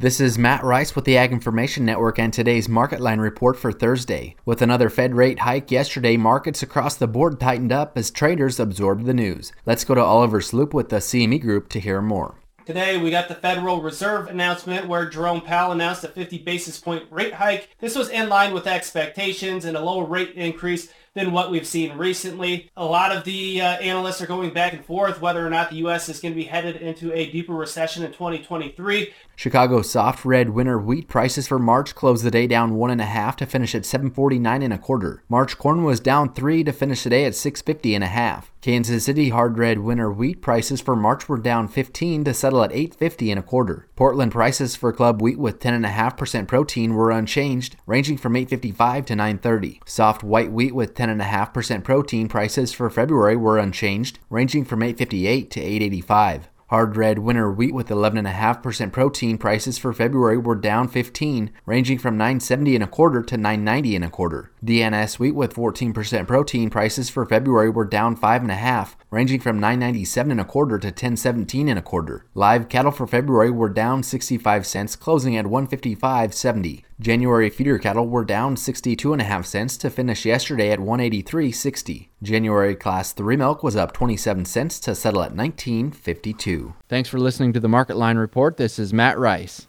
This is Matt Rice with the Ag Information Network and today's Market Line report for Thursday. With another Fed rate hike yesterday, markets across the board tightened up as traders absorbed the news. Let's go to Oliver Sloup with the CME Group to hear more. Today, we got the Federal Reserve announcement where Jerome Powell announced a 50 basis point rate hike. This was in line with expectations and a lower rate increase than what we've seen recently. A lot of the uh, analysts are going back and forth whether or not the U.S. is going to be headed into a deeper recession in 2023. Chicago soft red winter wheat prices for March closed the day down one and a half to finish at 749 and a quarter. March corn was down three to finish the day at 650 and a half. Kansas City hard red winter wheat prices for March were down 15 to settle at 850 and a quarter. Portland prices for club wheat with 10.5% protein were unchanged, ranging from 855 to 930. Soft white wheat with 10.5% protein prices for February were unchanged, ranging from 858 to 885. Hard red winter wheat with 11.5% protein prices for February were down 15, ranging from 970 and a quarter to 990 and a quarter. DNS wheat with 14% protein prices for February were down 5.5, ranging from 997 and a quarter to 1017 and a quarter. Live cattle for February were down 65 cents, closing at 155.70. January feeder cattle were down 62.5 cents to finish yesterday at 183.60. January class 3 milk was up 27 cents to settle at 19.52. Thanks for listening to the Market Line report. This is Matt Rice.